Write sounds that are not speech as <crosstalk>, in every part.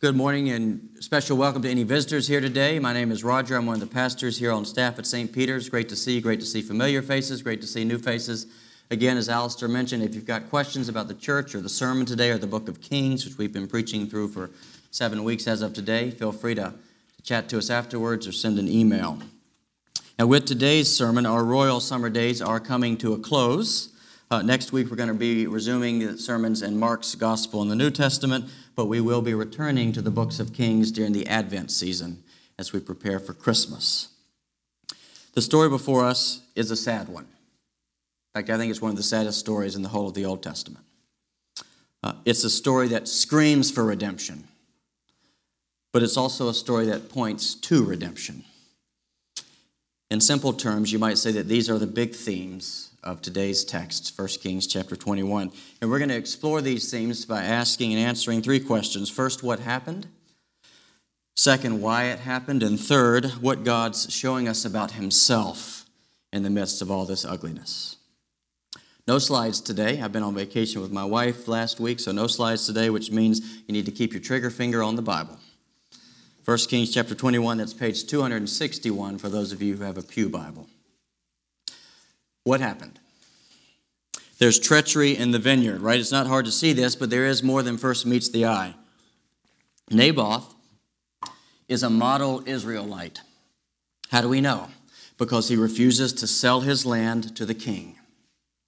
Good morning and special welcome to any visitors here today. My name is Roger. I'm one of the pastors here on staff at St. Peter's. Great to see you. Great to see familiar faces. Great to see new faces. Again, as Alistair mentioned, if you've got questions about the church or the sermon today or the book of Kings, which we've been preaching through for seven weeks as of today, feel free to chat to us afterwards or send an email. Now, with today's sermon, our royal summer days are coming to a close. Uh, next week, we're going to be resuming the sermons in Mark's Gospel in the New Testament, but we will be returning to the books of Kings during the Advent season as we prepare for Christmas. The story before us is a sad one. In fact, I think it's one of the saddest stories in the whole of the Old Testament. Uh, it's a story that screams for redemption, but it's also a story that points to redemption. In simple terms, you might say that these are the big themes of today's text, 1 Kings chapter 21. And we're going to explore these themes by asking and answering three questions. First, what happened? Second, why it happened. And third, what God's showing us about Himself in the midst of all this ugliness. No slides today. I've been on vacation with my wife last week, so no slides today, which means you need to keep your trigger finger on the Bible. 1 Kings chapter 21, that's page 261 for those of you who have a Pew Bible. What happened? There's treachery in the vineyard, right? It's not hard to see this, but there is more than first meets the eye. Naboth is a model Israelite. How do we know? Because he refuses to sell his land to the king.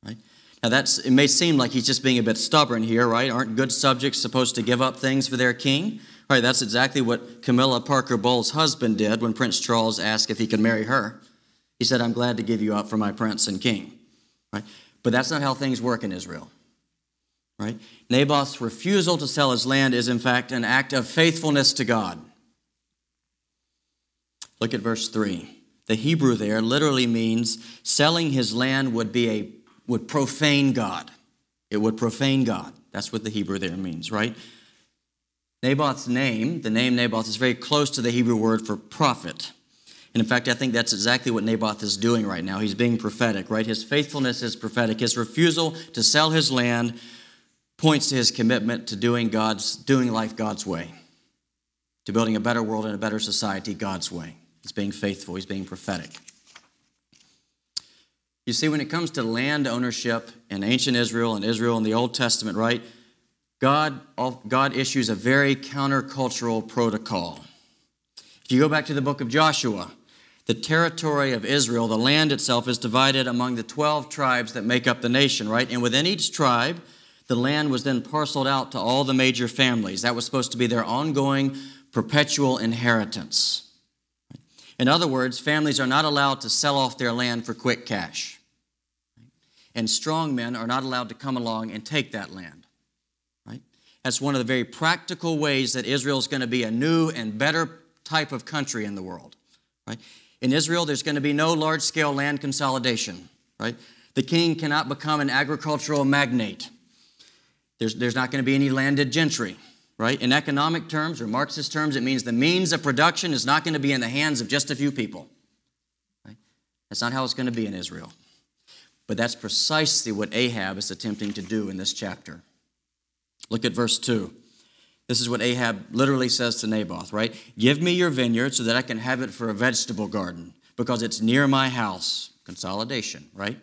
Right? Now that's it may seem like he's just being a bit stubborn here, right? Aren't good subjects supposed to give up things for their king? Right, that's exactly what Camilla Parker Bowles' husband did when Prince Charles asked if he could marry her. He said, I'm glad to give you up for my prince and king. Right? But that's not how things work in Israel. Right? Naboth's refusal to sell his land is, in fact, an act of faithfulness to God. Look at verse 3. The Hebrew there literally means selling his land would be a would profane God. It would profane God. That's what the Hebrew there means, right? Naboth's name, the name Naboth, is very close to the Hebrew word for prophet. And in fact, I think that's exactly what Naboth is doing right now. He's being prophetic, right? His faithfulness is prophetic. His refusal to sell his land points to his commitment to doing God's doing life God's way. To building a better world and a better society God's way. He's being faithful, he's being prophetic. You see, when it comes to land ownership in ancient Israel and Israel in the Old Testament, right? God, God issues a very countercultural protocol. If you go back to the book of Joshua, the territory of Israel, the land itself, is divided among the 12 tribes that make up the nation, right? And within each tribe, the land was then parceled out to all the major families. That was supposed to be their ongoing, perpetual inheritance. In other words, families are not allowed to sell off their land for quick cash. And strong men are not allowed to come along and take that land. Right? That's one of the very practical ways that Israel is going to be a new and better type of country in the world. Right? In Israel, there's going to be no large scale land consolidation, right? The king cannot become an agricultural magnate. There's, there's not going to be any landed gentry, right? In economic terms or Marxist terms, it means the means of production is not going to be in the hands of just a few people. Right? That's not how it's going to be in Israel. But that's precisely what Ahab is attempting to do in this chapter. Look at verse 2. This is what Ahab literally says to Naboth, right? Give me your vineyard so that I can have it for a vegetable garden because it's near my house. Consolidation, right?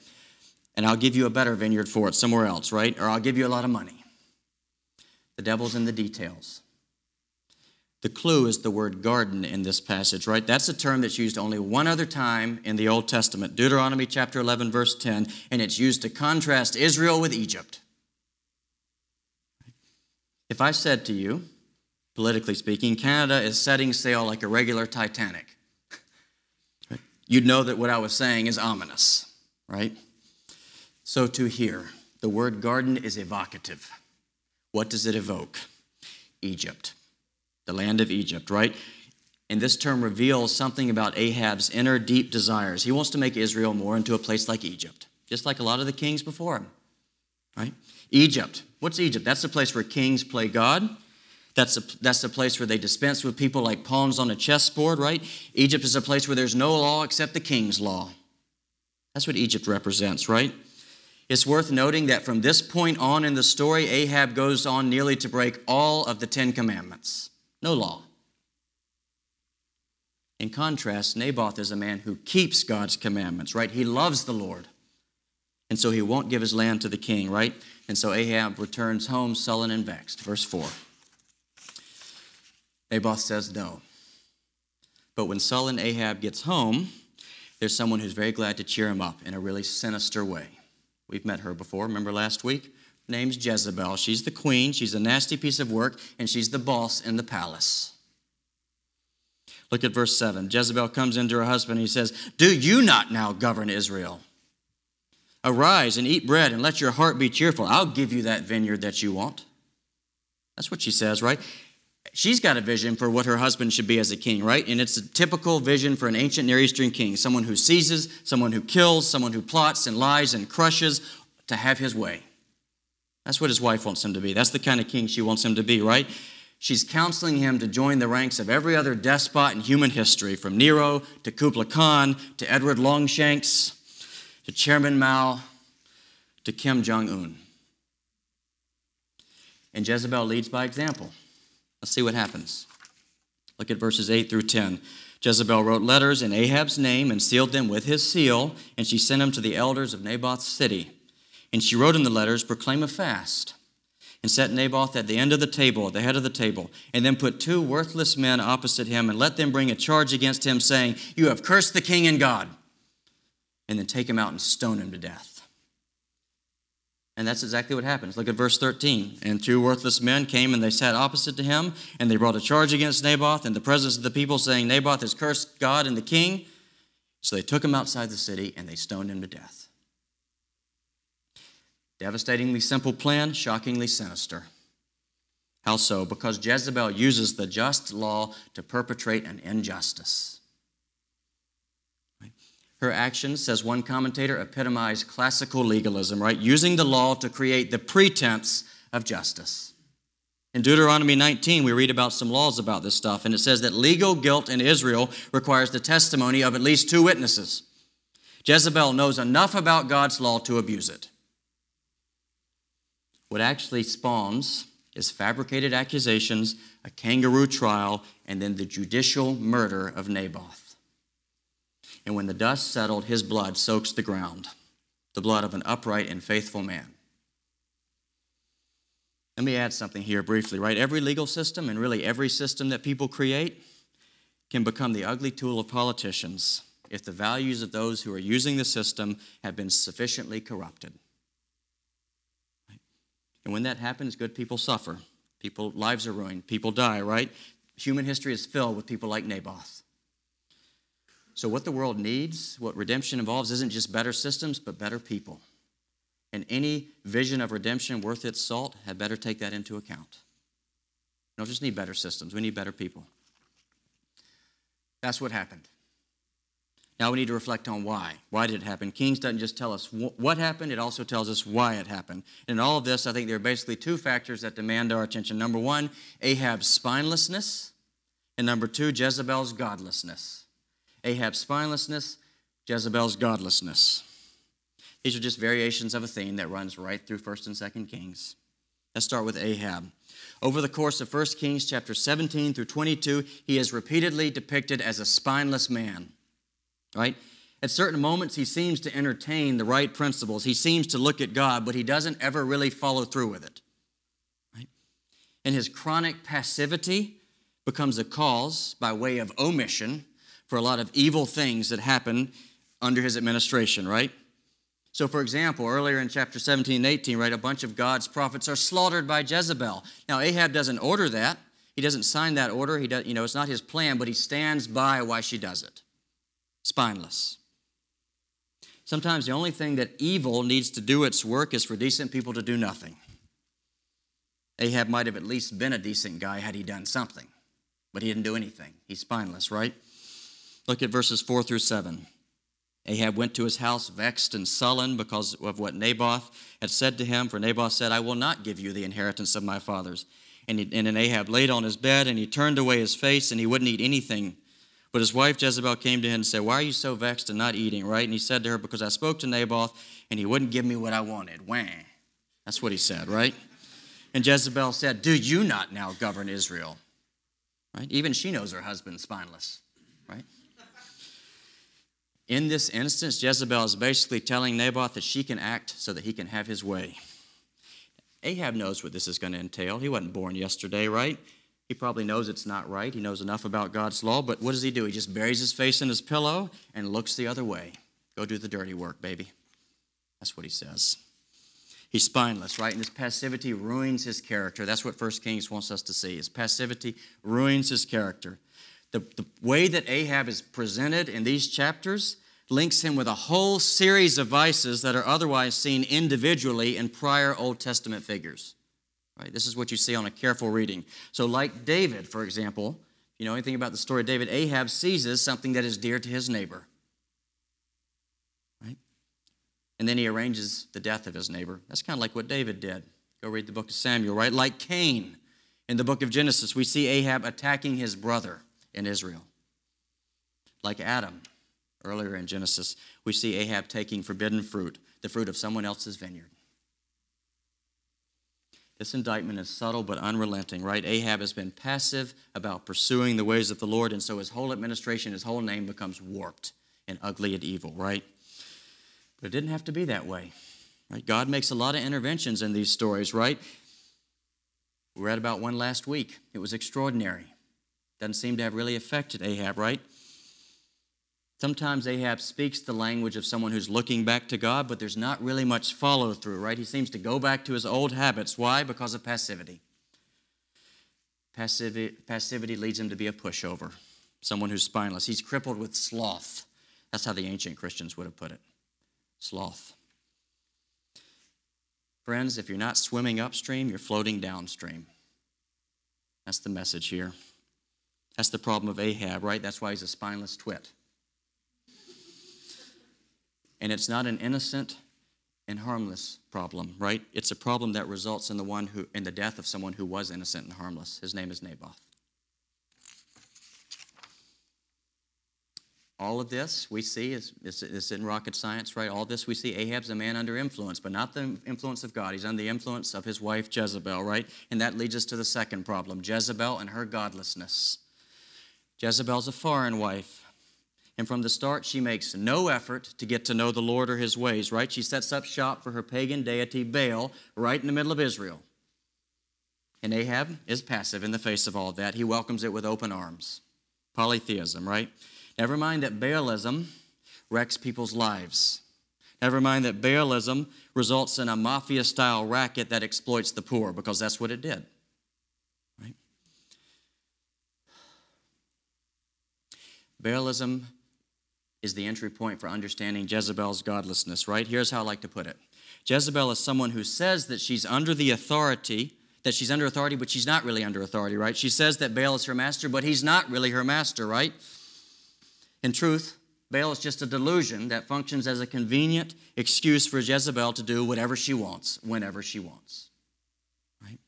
And I'll give you a better vineyard for it somewhere else, right? Or I'll give you a lot of money. The devil's in the details. The clue is the word garden in this passage, right? That's a term that's used only one other time in the Old Testament, Deuteronomy chapter 11, verse 10, and it's used to contrast Israel with Egypt. If I said to you, politically speaking, Canada is setting sail like a regular Titanic, <laughs> you'd know that what I was saying is ominous, right? So to here, the word garden is evocative. What does it evoke? Egypt, the land of Egypt, right? And this term reveals something about Ahab's inner deep desires. He wants to make Israel more into a place like Egypt, just like a lot of the kings before him, right? Egypt, What's Egypt? That's the place where kings play God. That's the, that's the place where they dispense with people like pawns on a chessboard, right? Egypt is a place where there's no law except the king's law. That's what Egypt represents, right? It's worth noting that from this point on in the story, Ahab goes on nearly to break all of the Ten Commandments. no law. In contrast, Naboth is a man who keeps God's commandments, right? He loves the Lord. And so he won't give his land to the king, right? And so Ahab returns home sullen and vexed. Verse 4. Naboth says no. But when sullen Ahab gets home, there's someone who's very glad to cheer him up in a really sinister way. We've met her before. Remember last week? Her name's Jezebel. She's the queen, she's a nasty piece of work, and she's the boss in the palace. Look at verse 7. Jezebel comes into her husband and he says, Do you not now govern Israel? Arise and eat bread and let your heart be cheerful. I'll give you that vineyard that you want. That's what she says, right? She's got a vision for what her husband should be as a king, right? And it's a typical vision for an ancient Near Eastern king someone who seizes, someone who kills, someone who plots and lies and crushes to have his way. That's what his wife wants him to be. That's the kind of king she wants him to be, right? She's counseling him to join the ranks of every other despot in human history, from Nero to Kublai Khan to Edward Longshanks to Chairman Mao to Kim Jong un. And Jezebel leads by example. Let's see what happens. Look at verses 8 through 10. Jezebel wrote letters in Ahab's name and sealed them with his seal, and she sent them to the elders of Naboth's city. And she wrote in the letters, Proclaim a fast and set Naboth at the end of the table, at the head of the table, and then put two worthless men opposite him and let them bring a charge against him, saying, You have cursed the king and God. And then take him out and stone him to death. And that's exactly what happens. Look at verse 13. And two worthless men came and they sat opposite to him, and they brought a charge against Naboth in the presence of the people, saying, Naboth has cursed God and the king. So they took him outside the city and they stoned him to death. Devastatingly simple plan, shockingly sinister. How so? Because Jezebel uses the just law to perpetrate an injustice. Her actions, says one commentator, epitomize classical legalism, right? Using the law to create the pretense of justice. In Deuteronomy 19, we read about some laws about this stuff, and it says that legal guilt in Israel requires the testimony of at least two witnesses. Jezebel knows enough about God's law to abuse it. What actually spawns is fabricated accusations, a kangaroo trial, and then the judicial murder of Naboth. And when the dust settled, his blood soaks the ground, the blood of an upright and faithful man. Let me add something here briefly, right? Every legal system and really every system that people create can become the ugly tool of politicians if the values of those who are using the system have been sufficiently corrupted. And when that happens, good people suffer. People lives are ruined. People die, right? Human history is filled with people like Naboth. So what the world needs, what redemption involves isn't just better systems, but better people. And any vision of redemption worth its salt had better take that into account. We don't just need better systems, we need better people. That's what happened. Now we need to reflect on why. Why did it happen? Kings doesn't just tell us what happened, it also tells us why it happened. And in all of this, I think there are basically two factors that demand our attention. Number one, Ahab's spinelessness, and number two, Jezebel's godlessness. Ahab's spinelessness, Jezebel's godlessness. These are just variations of a theme that runs right through 1st and 2nd Kings. Let's start with Ahab. Over the course of 1 Kings chapter 17 through 22, he is repeatedly depicted as a spineless man right? At certain moments, he seems to entertain the right principles. He seems to look at God, but he doesn't ever really follow through with it. Right? And his chronic passivity becomes a cause by way of omission for a lot of evil things that happen under his administration, right? So, for example, earlier in chapter 17 and 18, right, a bunch of God's prophets are slaughtered by Jezebel. Now, Ahab doesn't order that. He doesn't sign that order. He does, you know, it's not his plan, but he stands by why she does it spineless. Sometimes the only thing that evil needs to do its work is for decent people to do nothing. Ahab might have at least been a decent guy had he done something, but he didn't do anything. He's spineless, right? Look at verses 4 through 7. Ahab went to his house vexed and sullen because of what Naboth had said to him, for Naboth said, I will not give you the inheritance of my fathers. And, he, and then Ahab laid on his bed, and he turned away his face, and he wouldn't eat anything but his wife Jezebel came to him and said, Why are you so vexed and not eating, right? And he said to her, Because I spoke to Naboth and he wouldn't give me what I wanted. Wah. That's what he said, right? And Jezebel said, Do you not now govern Israel? Right? Even she knows her husband's spineless? In this instance, Jezebel is basically telling Naboth that she can act so that he can have his way. Ahab knows what this is going to entail. He wasn't born yesterday, right? He probably knows it's not right. He knows enough about God's law, but what does he do? He just buries his face in his pillow and looks the other way. Go do the dirty work, baby. That's what he says. He's spineless, right? And his passivity ruins his character. That's what First Kings wants us to see. His passivity ruins his character. The, the way that Ahab is presented in these chapters links him with a whole series of vices that are otherwise seen individually in prior Old Testament figures. Right? This is what you see on a careful reading. So, like David, for example, if you know anything about the story of David, Ahab seizes something that is dear to his neighbor. Right? And then he arranges the death of his neighbor. That's kind of like what David did. Go read the book of Samuel, right? Like Cain in the book of Genesis, we see Ahab attacking his brother in Israel. Like Adam, earlier in Genesis, we see Ahab taking forbidden fruit, the fruit of someone else's vineyard. This indictment is subtle but unrelenting, right? Ahab has been passive about pursuing the ways of the Lord, and so his whole administration, his whole name becomes warped and ugly and evil, right? But it didn't have to be that way, right? God makes a lot of interventions in these stories, right? We read about one last week. It was extraordinary. Doesn't seem to have really affected Ahab, right? Sometimes Ahab speaks the language of someone who's looking back to God, but there's not really much follow through, right? He seems to go back to his old habits. Why? Because of passivity. Passivity, passivity leads him to be a pushover, someone who's spineless. He's crippled with sloth. That's how the ancient Christians would have put it sloth. Friends, if you're not swimming upstream, you're floating downstream. That's the message here. That's the problem of Ahab, right? That's why he's a spineless twit. And it's not an innocent and harmless problem, right? It's a problem that results in the one who in the death of someone who was innocent and harmless. His name is Naboth. All of this we see is, is, is in rocket science, right? All this we see Ahab's a man under influence, but not the influence of God. He's under the influence of his wife Jezebel, right? And that leads us to the second problem Jezebel and her godlessness. Jezebel's a foreign wife. And from the start, she makes no effort to get to know the Lord or his ways, right? She sets up shop for her pagan deity Baal right in the middle of Israel. And Ahab is passive in the face of all that. He welcomes it with open arms. Polytheism, right? Never mind that Baalism wrecks people's lives. Never mind that Baalism results in a mafia style racket that exploits the poor, because that's what it did. Baalism is the entry point for understanding Jezebel's godlessness, right? Here's how I like to put it Jezebel is someone who says that she's under the authority, that she's under authority, but she's not really under authority, right? She says that Baal is her master, but he's not really her master, right? In truth, Baal is just a delusion that functions as a convenient excuse for Jezebel to do whatever she wants, whenever she wants. Right?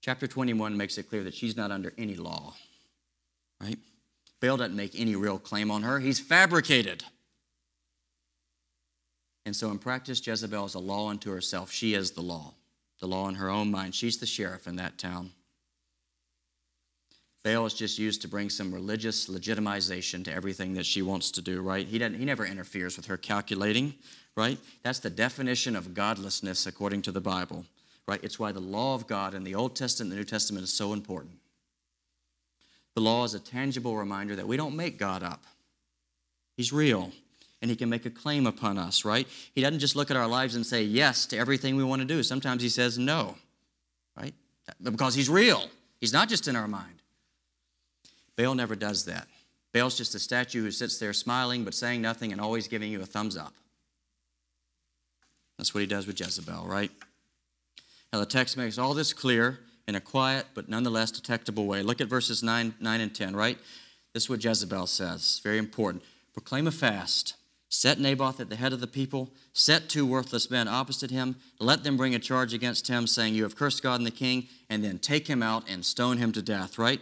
Chapter 21 makes it clear that she's not under any law. Right? Baal doesn't make any real claim on her, he's fabricated. And so, in practice, Jezebel is a law unto herself. She is the law, the law in her own mind. She's the sheriff in that town. Baal is just used to bring some religious legitimization to everything that she wants to do, right? He, doesn't, he never interferes with her calculating, right? That's the definition of godlessness according to the Bible, right? It's why the law of God in the Old Testament and the New Testament is so important. The law is a tangible reminder that we don't make God up. He's real, and He can make a claim upon us, right? He doesn't just look at our lives and say yes to everything we want to do. Sometimes He says no, right? Because He's real. He's not just in our mind. Baal never does that. Baal's just a statue who sits there smiling but saying nothing and always giving you a thumbs up. That's what he does with Jezebel, right? Now, the text makes all this clear in a quiet but nonetheless detectable way. Look at verses 9, 9 and 10, right? This is what Jezebel says. Very important. Proclaim a fast. Set Naboth at the head of the people. Set two worthless men opposite him. Let them bring a charge against him, saying, You have cursed God and the king, and then take him out and stone him to death, right?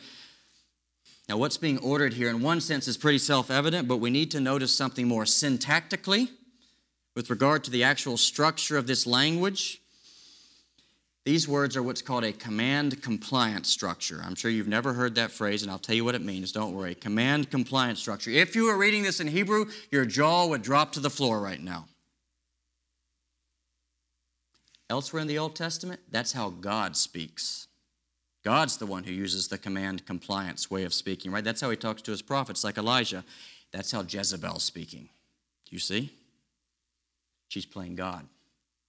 Now, what's being ordered here, in one sense, is pretty self evident, but we need to notice something more syntactically with regard to the actual structure of this language. These words are what's called a command compliance structure. I'm sure you've never heard that phrase, and I'll tell you what it means. Don't worry. Command compliance structure. If you were reading this in Hebrew, your jaw would drop to the floor right now. Elsewhere in the Old Testament, that's how God speaks. God's the one who uses the command compliance way of speaking, right? That's how he talks to his prophets, like Elijah. That's how Jezebel's speaking. You see? She's playing God.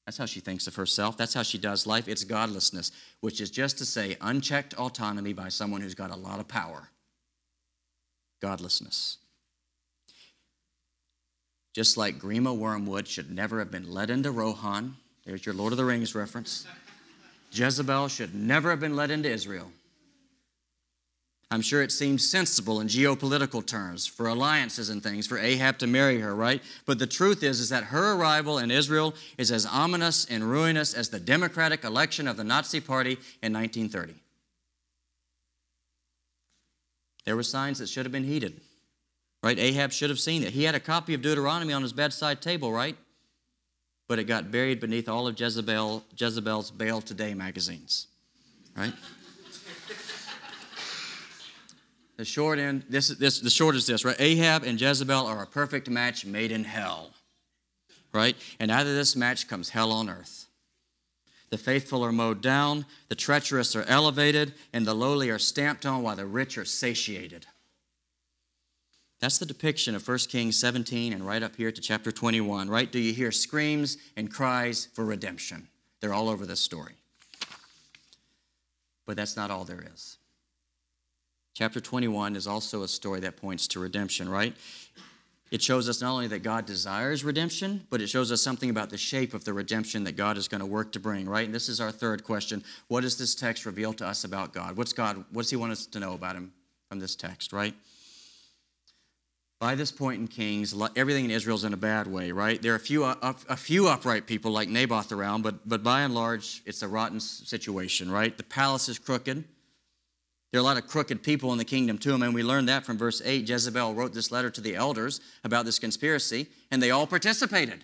That's how she thinks of herself. That's how she does life. It's godlessness, which is just to say unchecked autonomy by someone who's got a lot of power. Godlessness. Just like Grima Wormwood should never have been let into Rohan. There's your Lord of the Rings reference. Jezebel should never have been let into Israel. I'm sure it seems sensible in geopolitical terms for alliances and things for Ahab to marry her, right? But the truth is is that her arrival in Israel is as ominous and ruinous as the democratic election of the Nazi party in 1930. There were signs that should have been heeded. Right? Ahab should have seen it. He had a copy of Deuteronomy on his bedside table, right? But it got buried beneath all of Jezebel, Jezebel's Baal Today magazines. Right? The short end, this, is this, the short is this, right? Ahab and Jezebel are a perfect match made in hell, right? And out of this match comes hell on earth. The faithful are mowed down, the treacherous are elevated, and the lowly are stamped on while the rich are satiated. That's the depiction of 1 Kings 17 and right up here to chapter 21, right? Do you hear screams and cries for redemption? They're all over this story. But that's not all there is. Chapter 21 is also a story that points to redemption, right? It shows us not only that God desires redemption, but it shows us something about the shape of the redemption that God is going to work to bring, right? And this is our third question. What does this text reveal to us about God? What's God, what does He want us to know about Him from this text, right? By this point in Kings, everything in Israel is in a bad way, right? There are a few, uh, a, a few upright people like Naboth around, but, but by and large, it's a rotten situation, right? The palace is crooked. There are a lot of crooked people in the kingdom too, and we learned that from verse 8. Jezebel wrote this letter to the elders about this conspiracy, and they all participated,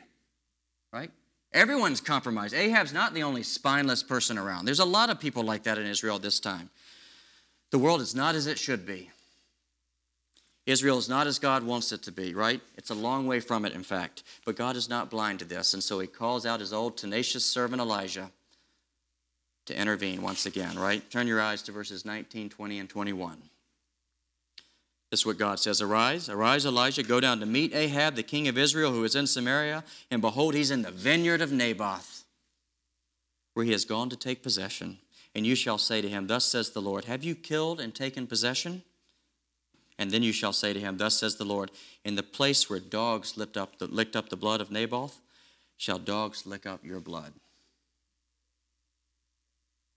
right? Everyone's compromised. Ahab's not the only spineless person around. There's a lot of people like that in Israel this time. The world is not as it should be. Israel is not as God wants it to be, right? It's a long way from it, in fact. But God is not blind to this, and so he calls out his old tenacious servant Elijah to intervene once again, right? Turn your eyes to verses 19, 20, and 21. This is what God says Arise, arise, Elijah, go down to meet Ahab, the king of Israel, who is in Samaria, and behold, he's in the vineyard of Naboth, where he has gone to take possession. And you shall say to him, Thus says the Lord, Have you killed and taken possession? And then you shall say to him, Thus says the Lord, In the place where dogs licked up the, licked up the blood of Naboth, shall dogs lick up your blood.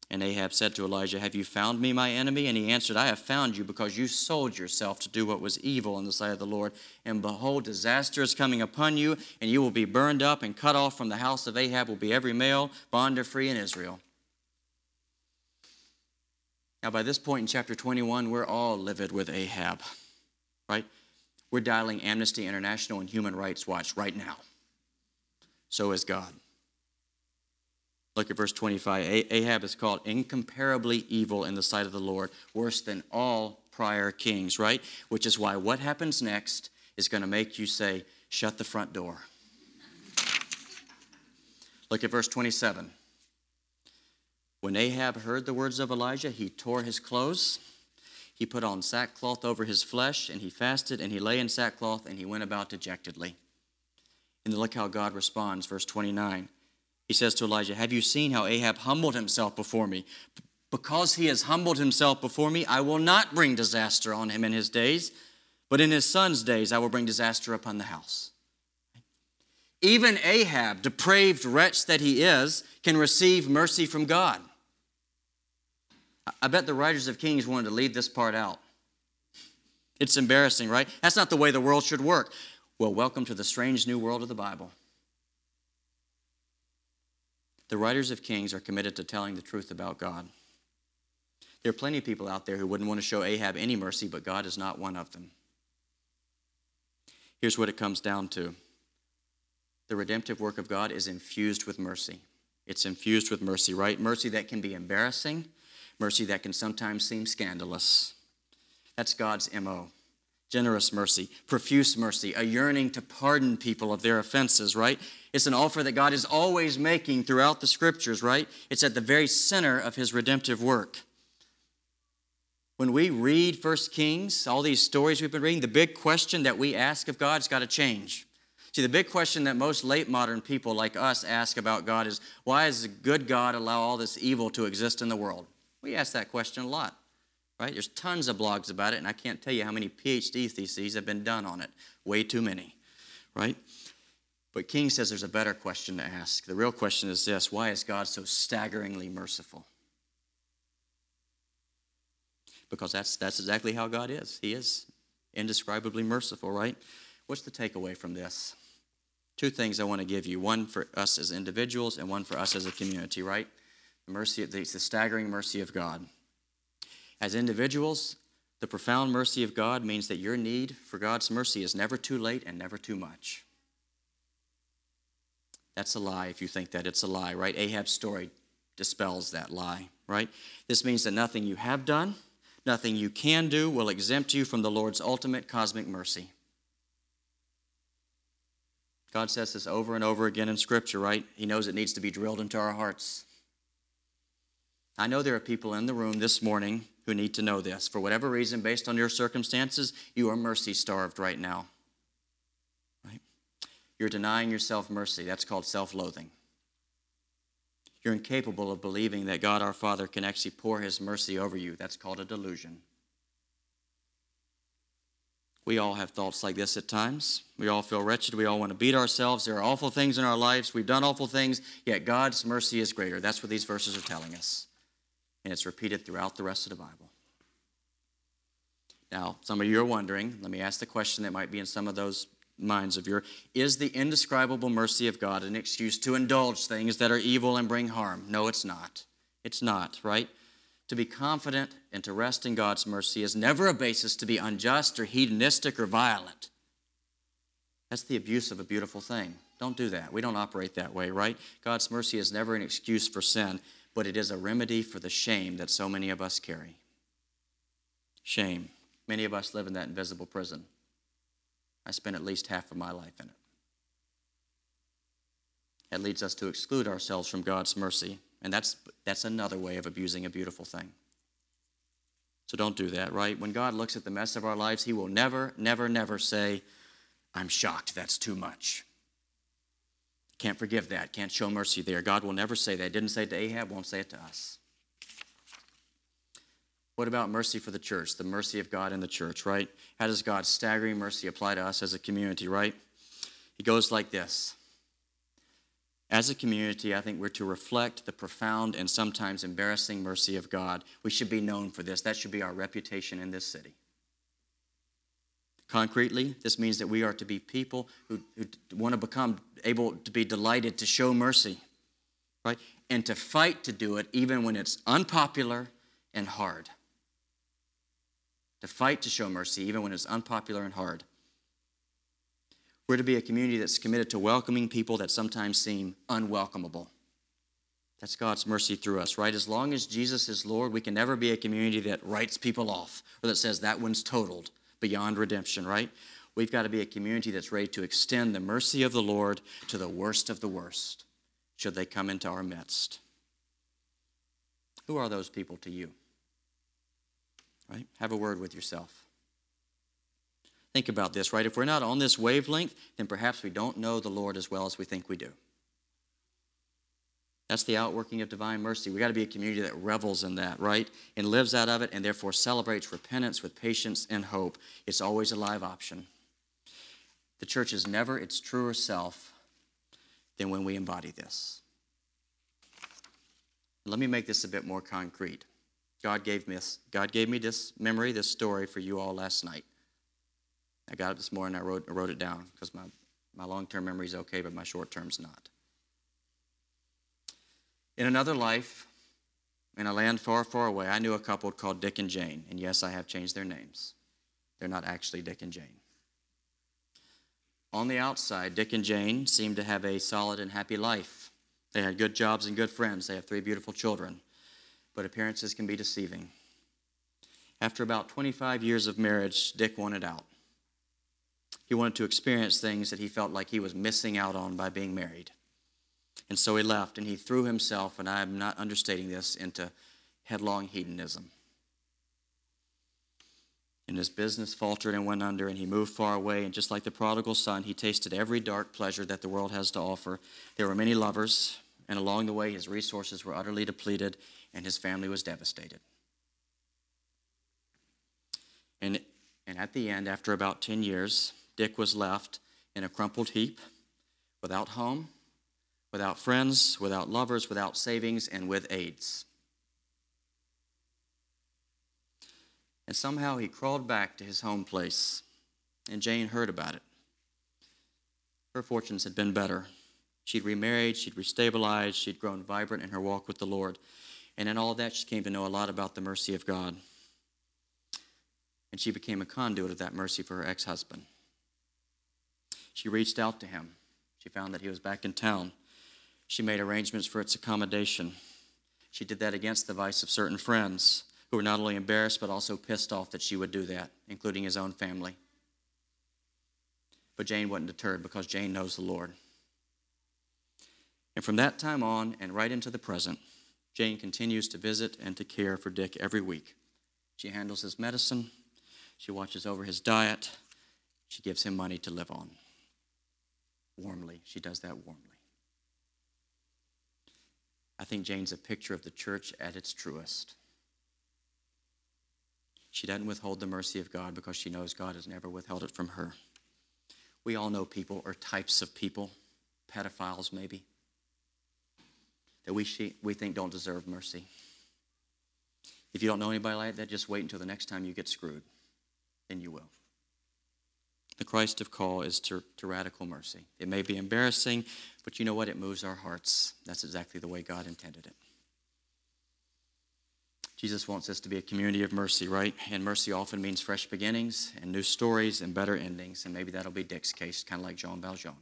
And Ahab said to Elijah, Have you found me, my enemy? And he answered, I have found you because you sold yourself to do what was evil in the sight of the Lord. And behold, disaster is coming upon you, and you will be burned up and cut off from the house of Ahab, will be every male, bond or free in Israel. Now, by this point in chapter 21, we're all livid with Ahab, right? We're dialing Amnesty International and Human Rights Watch right now. So is God. Look at verse 25. Ahab is called incomparably evil in the sight of the Lord, worse than all prior kings, right? Which is why what happens next is going to make you say, Shut the front door. Look at verse 27. When Ahab heard the words of Elijah, he tore his clothes. He put on sackcloth over his flesh, and he fasted, and he lay in sackcloth, and he went about dejectedly. And look how God responds, verse 29. He says to Elijah, Have you seen how Ahab humbled himself before me? Because he has humbled himself before me, I will not bring disaster on him in his days, but in his son's days I will bring disaster upon the house. Even Ahab, depraved wretch that he is, can receive mercy from God. I bet the writers of Kings wanted to leave this part out. It's embarrassing, right? That's not the way the world should work. Well, welcome to the strange new world of the Bible. The writers of Kings are committed to telling the truth about God. There are plenty of people out there who wouldn't want to show Ahab any mercy, but God is not one of them. Here's what it comes down to the redemptive work of God is infused with mercy. It's infused with mercy, right? Mercy that can be embarrassing, mercy that can sometimes seem scandalous. That's God's MO. Generous mercy, profuse mercy, a yearning to pardon people of their offenses, right? It's an offer that God is always making throughout the scriptures, right? It's at the very center of his redemptive work. When we read First Kings, all these stories we've been reading, the big question that we ask of God's got to change. See, the big question that most late modern people like us ask about God is why does a good God allow all this evil to exist in the world? We ask that question a lot, right? There's tons of blogs about it, and I can't tell you how many PhD theses have been done on it. Way too many, right? But King says there's a better question to ask. The real question is this why is God so staggeringly merciful? Because that's, that's exactly how God is. He is indescribably merciful, right? What's the takeaway from this? two things I want to give you one for us as individuals and one for us as a community, right? The mercy, the, the staggering mercy of God. As individuals, the profound mercy of God means that your need for God's mercy is never too late and never too much. That's a lie if you think that it's a lie, right? Ahab's story dispels that lie, right? This means that nothing you have done, nothing you can do will exempt you from the Lord's ultimate cosmic mercy. God says this over and over again in Scripture, right? He knows it needs to be drilled into our hearts. I know there are people in the room this morning who need to know this. For whatever reason, based on your circumstances, you are mercy starved right now. Right? You're denying yourself mercy. That's called self loathing. You're incapable of believing that God our Father can actually pour His mercy over you. That's called a delusion. We all have thoughts like this at times. We all feel wretched. We all want to beat ourselves. There are awful things in our lives. We've done awful things, yet God's mercy is greater. That's what these verses are telling us. And it's repeated throughout the rest of the Bible. Now, some of you are wondering, let me ask the question that might be in some of those minds of yours Is the indescribable mercy of God an excuse to indulge things that are evil and bring harm? No, it's not. It's not, right? To be confident and to rest in God's mercy is never a basis to be unjust or hedonistic or violent. That's the abuse of a beautiful thing. Don't do that. We don't operate that way, right? God's mercy is never an excuse for sin, but it is a remedy for the shame that so many of us carry. Shame. Many of us live in that invisible prison. I spent at least half of my life in it. It leads us to exclude ourselves from God's mercy and that's, that's another way of abusing a beautiful thing. So don't do that, right? When God looks at the mess of our lives, He will never, never, never say, I'm shocked, that's too much. Can't forgive that, can't show mercy there. God will never say that. Didn't say it to Ahab, won't say it to us. What about mercy for the church? The mercy of God in the church, right? How does God's staggering mercy apply to us as a community, right? He goes like this as a community, I think we're to reflect the profound and sometimes embarrassing mercy of God. We should be known for this. That should be our reputation in this city. Concretely, this means that we are to be people who, who want to become able to be delighted to show mercy, right? And to fight to do it even when it's unpopular and hard. To fight to show mercy even when it's unpopular and hard. We're to be a community that's committed to welcoming people that sometimes seem unwelcomable. That's God's mercy through us, right? As long as Jesus is Lord, we can never be a community that writes people off or that says that one's totaled beyond redemption, right? We've got to be a community that's ready to extend the mercy of the Lord to the worst of the worst, should they come into our midst. Who are those people to you? Right? Have a word with yourself. Think about this, right? If we're not on this wavelength, then perhaps we don't know the Lord as well as we think we do. That's the outworking of divine mercy. We got to be a community that revels in that, right? And lives out of it and therefore celebrates repentance with patience and hope. It's always a live option. The church is never its truer self than when we embody this. Let me make this a bit more concrete. God gave me this, God gave me this memory, this story for you all last night. I got it this morning. I wrote, I wrote it down because my, my long term memory is okay, but my short term's not. In another life, in a land far, far away, I knew a couple called Dick and Jane. And yes, I have changed their names. They're not actually Dick and Jane. On the outside, Dick and Jane seemed to have a solid and happy life. They had good jobs and good friends. They have three beautiful children. But appearances can be deceiving. After about 25 years of marriage, Dick wanted out. He wanted to experience things that he felt like he was missing out on by being married. And so he left and he threw himself, and I'm not understating this, into headlong hedonism. And his business faltered and went under, and he moved far away. And just like the prodigal son, he tasted every dark pleasure that the world has to offer. There were many lovers, and along the way, his resources were utterly depleted, and his family was devastated. And, and at the end, after about 10 years, Dick was left in a crumpled heap, without home, without friends, without lovers, without savings, and with AIDS. And somehow he crawled back to his home place, and Jane heard about it. Her fortunes had been better. She'd remarried, she'd restabilized, she'd grown vibrant in her walk with the Lord. And in all that, she came to know a lot about the mercy of God. And she became a conduit of that mercy for her ex husband. She reached out to him. She found that he was back in town. She made arrangements for its accommodation. She did that against the advice of certain friends who were not only embarrassed but also pissed off that she would do that, including his own family. But Jane wasn't deterred because Jane knows the Lord. And from that time on and right into the present, Jane continues to visit and to care for Dick every week. She handles his medicine, she watches over his diet, she gives him money to live on. Warmly, she does that warmly. I think Jane's a picture of the church at its truest. She doesn't withhold the mercy of God because she knows God has never withheld it from her. We all know people or types of people, pedophiles maybe, that we, we think don't deserve mercy. If you don't know anybody like that, just wait until the next time you get screwed. Then you will. The Christ of call is to, to radical mercy. It may be embarrassing, but you know what? It moves our hearts. That's exactly the way God intended it. Jesus wants us to be a community of mercy, right? And mercy often means fresh beginnings and new stories and better endings. And maybe that'll be Dick's case, kind of like Jean Valjean.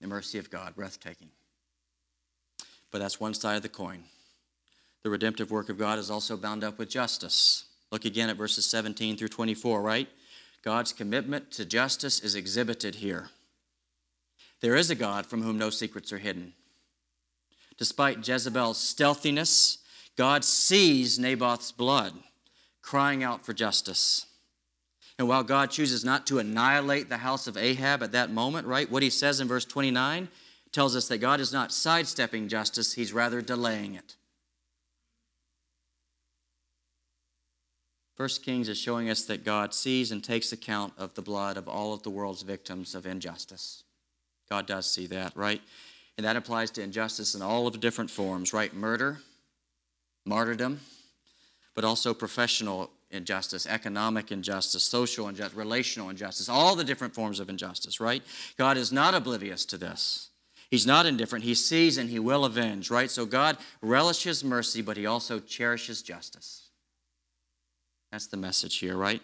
The mercy of God, breathtaking. But that's one side of the coin. The redemptive work of God is also bound up with justice. Look again at verses 17 through 24, right? God's commitment to justice is exhibited here. There is a God from whom no secrets are hidden. Despite Jezebel's stealthiness, God sees Naboth's blood, crying out for justice. And while God chooses not to annihilate the house of Ahab at that moment, right, what he says in verse 29 tells us that God is not sidestepping justice, he's rather delaying it. First Kings is showing us that God sees and takes account of the blood of all of the world's victims of injustice. God does see that, right? And that applies to injustice in all of the different forms, right? Murder, martyrdom, but also professional injustice, economic injustice, social injustice, relational injustice, all the different forms of injustice, right? God is not oblivious to this. He's not indifferent. He sees and he will avenge, right? So God relishes mercy, but he also cherishes justice. That's the message here, right?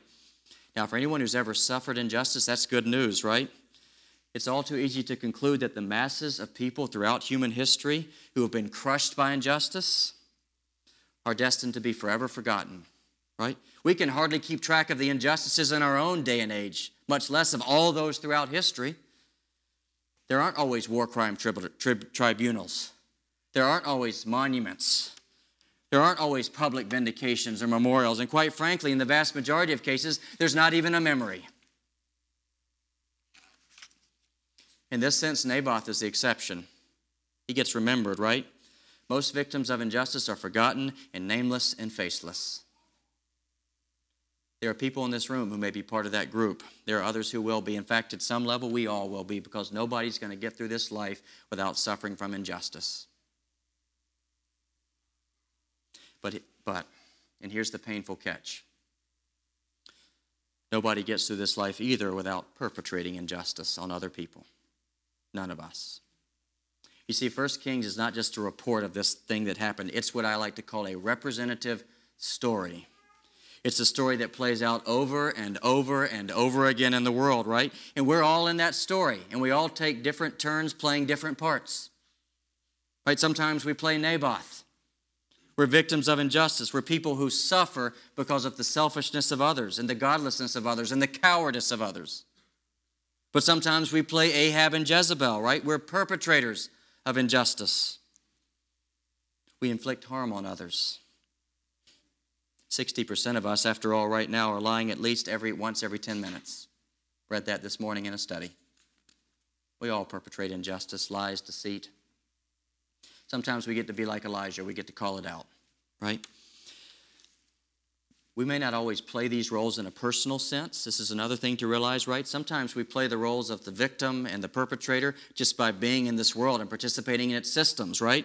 Now, for anyone who's ever suffered injustice, that's good news, right? It's all too easy to conclude that the masses of people throughout human history who have been crushed by injustice are destined to be forever forgotten, right? We can hardly keep track of the injustices in our own day and age, much less of all those throughout history. There aren't always war crime tribunals, there aren't always monuments. There aren't always public vindications or memorials, and quite frankly, in the vast majority of cases, there's not even a memory. In this sense, Naboth is the exception. He gets remembered, right? Most victims of injustice are forgotten and nameless and faceless. There are people in this room who may be part of that group. There are others who will be. In fact, at some level, we all will be because nobody's going to get through this life without suffering from injustice. But, but, and here's the painful catch nobody gets through this life either without perpetrating injustice on other people. None of us. You see, First Kings is not just a report of this thing that happened, it's what I like to call a representative story. It's a story that plays out over and over and over again in the world, right? And we're all in that story, and we all take different turns playing different parts. Right? Sometimes we play Naboth. We're victims of injustice. We're people who suffer because of the selfishness of others and the godlessness of others and the cowardice of others. But sometimes we play Ahab and Jezebel, right? We're perpetrators of injustice. We inflict harm on others. 60% of us, after all, right now are lying at least every once every 10 minutes. Read that this morning in a study. We all perpetrate injustice, lies, deceit. Sometimes we get to be like Elijah, we get to call it out, right? We may not always play these roles in a personal sense. This is another thing to realize, right? Sometimes we play the roles of the victim and the perpetrator just by being in this world and participating in its systems, right?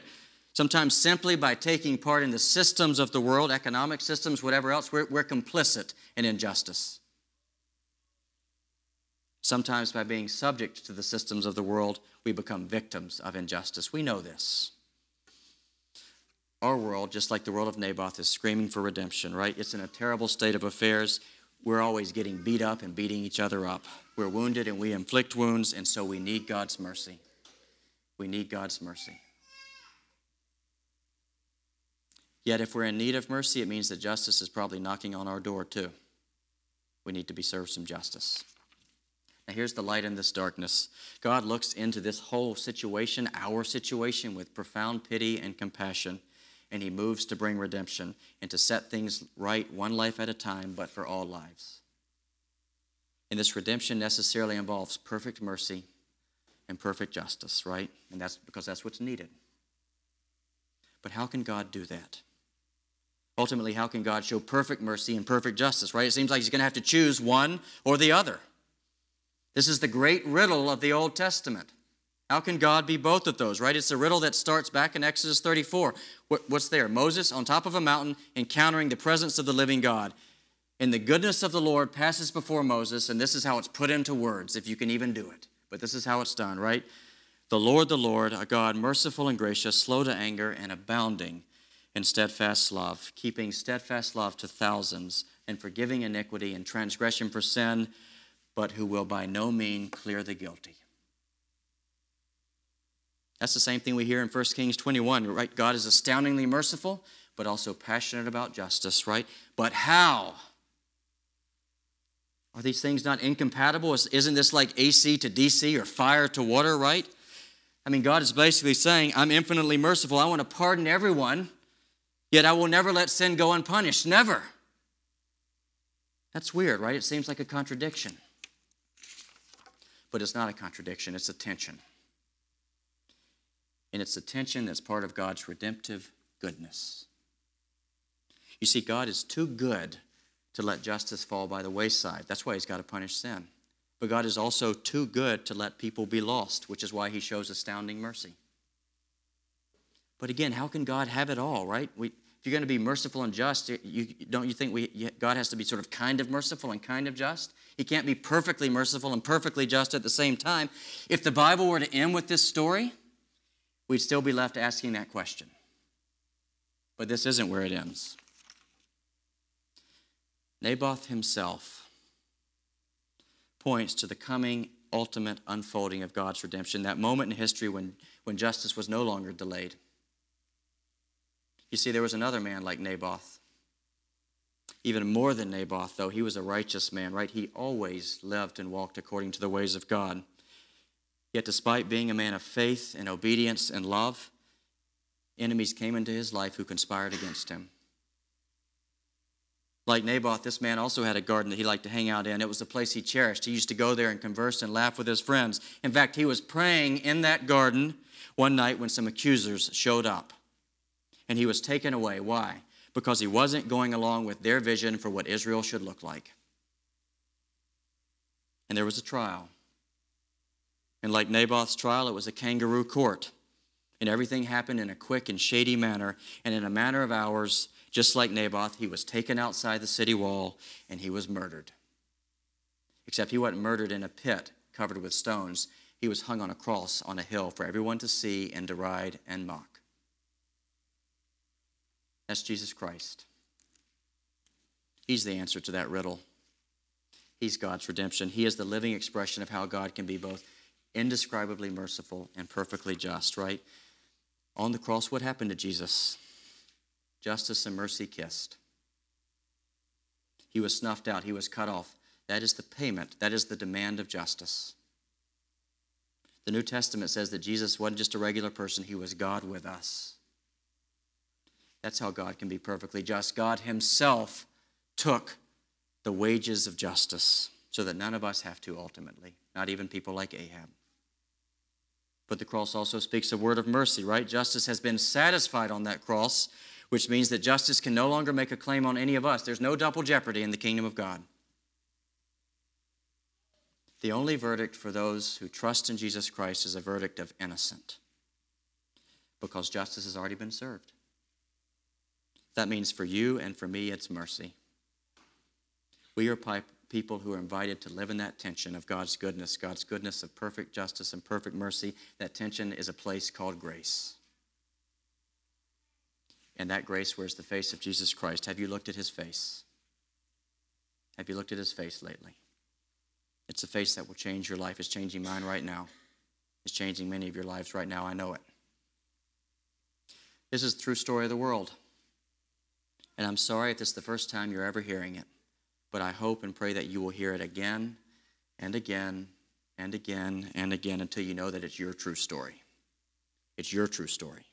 Sometimes simply by taking part in the systems of the world, economic systems, whatever else, we're, we're complicit in injustice. Sometimes by being subject to the systems of the world, we become victims of injustice. We know this. Our world, just like the world of Naboth, is screaming for redemption, right? It's in a terrible state of affairs. We're always getting beat up and beating each other up. We're wounded and we inflict wounds, and so we need God's mercy. We need God's mercy. Yet, if we're in need of mercy, it means that justice is probably knocking on our door, too. We need to be served some justice. Now, here's the light in this darkness God looks into this whole situation, our situation, with profound pity and compassion and he moves to bring redemption and to set things right one life at a time, but for all lives. And this redemption necessarily involves perfect mercy and perfect justice, right? And that's because that's what's needed. But how can God do that? Ultimately, how can God show perfect mercy and perfect justice, right? It seems like he's going to have to choose one or the other. This is the great riddle of the Old Testament. How can God be both of those, right? It's a riddle that starts back in Exodus 34. What's there? Moses on top of a mountain encountering the presence of the living God. And the goodness of the Lord passes before Moses, and this is how it's put into words, if you can even do it. But this is how it's done, right? The Lord, the Lord, a God merciful and gracious, slow to anger, and abounding in steadfast love, keeping steadfast love to thousands, and forgiving iniquity and transgression for sin, but who will by no means clear the guilty. That's the same thing we hear in 1 Kings 21, right? God is astoundingly merciful, but also passionate about justice, right? But how? Are these things not incompatible? Isn't this like AC to DC or fire to water, right? I mean, God is basically saying, I'm infinitely merciful. I want to pardon everyone, yet I will never let sin go unpunished. Never. That's weird, right? It seems like a contradiction. But it's not a contradiction, it's a tension and it's the tension that's part of God's redemptive goodness. You see, God is too good to let justice fall by the wayside. That's why He's got to punish sin. But God is also too good to let people be lost, which is why He shows astounding mercy. But again, how can God have it all, right? We, if you're going to be merciful and just, you, don't you think we, God has to be sort of kind of merciful and kind of just? He can't be perfectly merciful and perfectly just at the same time. If the Bible were to end with this story, we'd still be left asking that question. But this isn't where it ends. Naboth himself points to the coming ultimate unfolding of God's redemption, that moment in history when, when justice was no longer delayed. You see, there was another man like Naboth. Even more than Naboth, though, he was a righteous man, right? He always lived and walked according to the ways of God. Yet, despite being a man of faith and obedience and love, enemies came into his life who conspired against him. Like Naboth, this man also had a garden that he liked to hang out in. It was a place he cherished. He used to go there and converse and laugh with his friends. In fact, he was praying in that garden one night when some accusers showed up. And he was taken away. Why? Because he wasn't going along with their vision for what Israel should look like. And there was a trial. And like Naboth's trial, it was a kangaroo court. And everything happened in a quick and shady manner. And in a matter of hours, just like Naboth, he was taken outside the city wall and he was murdered. Except he wasn't murdered in a pit covered with stones. He was hung on a cross on a hill for everyone to see and deride and mock. That's Jesus Christ. He's the answer to that riddle. He's God's redemption. He is the living expression of how God can be both indescribably merciful and perfectly just, right? On the cross, what happened to Jesus? Justice and mercy kissed. He was snuffed out, he was cut off. That is the payment, that is the demand of justice. The New Testament says that Jesus wasn't just a regular person, he was God with us. That's how God can be perfectly just. God Himself took the wages of justice so that none of us have to ultimately, not even people like Ahab. But the cross also speaks a word of mercy, right? Justice has been satisfied on that cross, which means that justice can no longer make a claim on any of us. There's no double jeopardy in the kingdom of God. The only verdict for those who trust in Jesus Christ is a verdict of innocent because justice has already been served. That means for you and for me, it's mercy. We are people who are invited to live in that tension of God's goodness, God's goodness of perfect justice and perfect mercy. That tension is a place called grace. And that grace wears the face of Jesus Christ. Have you looked at his face? Have you looked at his face lately? It's a face that will change your life. It's changing mine right now. It's changing many of your lives right now. I know it. This is the true story of the world. And I'm sorry if this is the first time you're ever hearing it, but I hope and pray that you will hear it again and again and again and again until you know that it's your true story. It's your true story.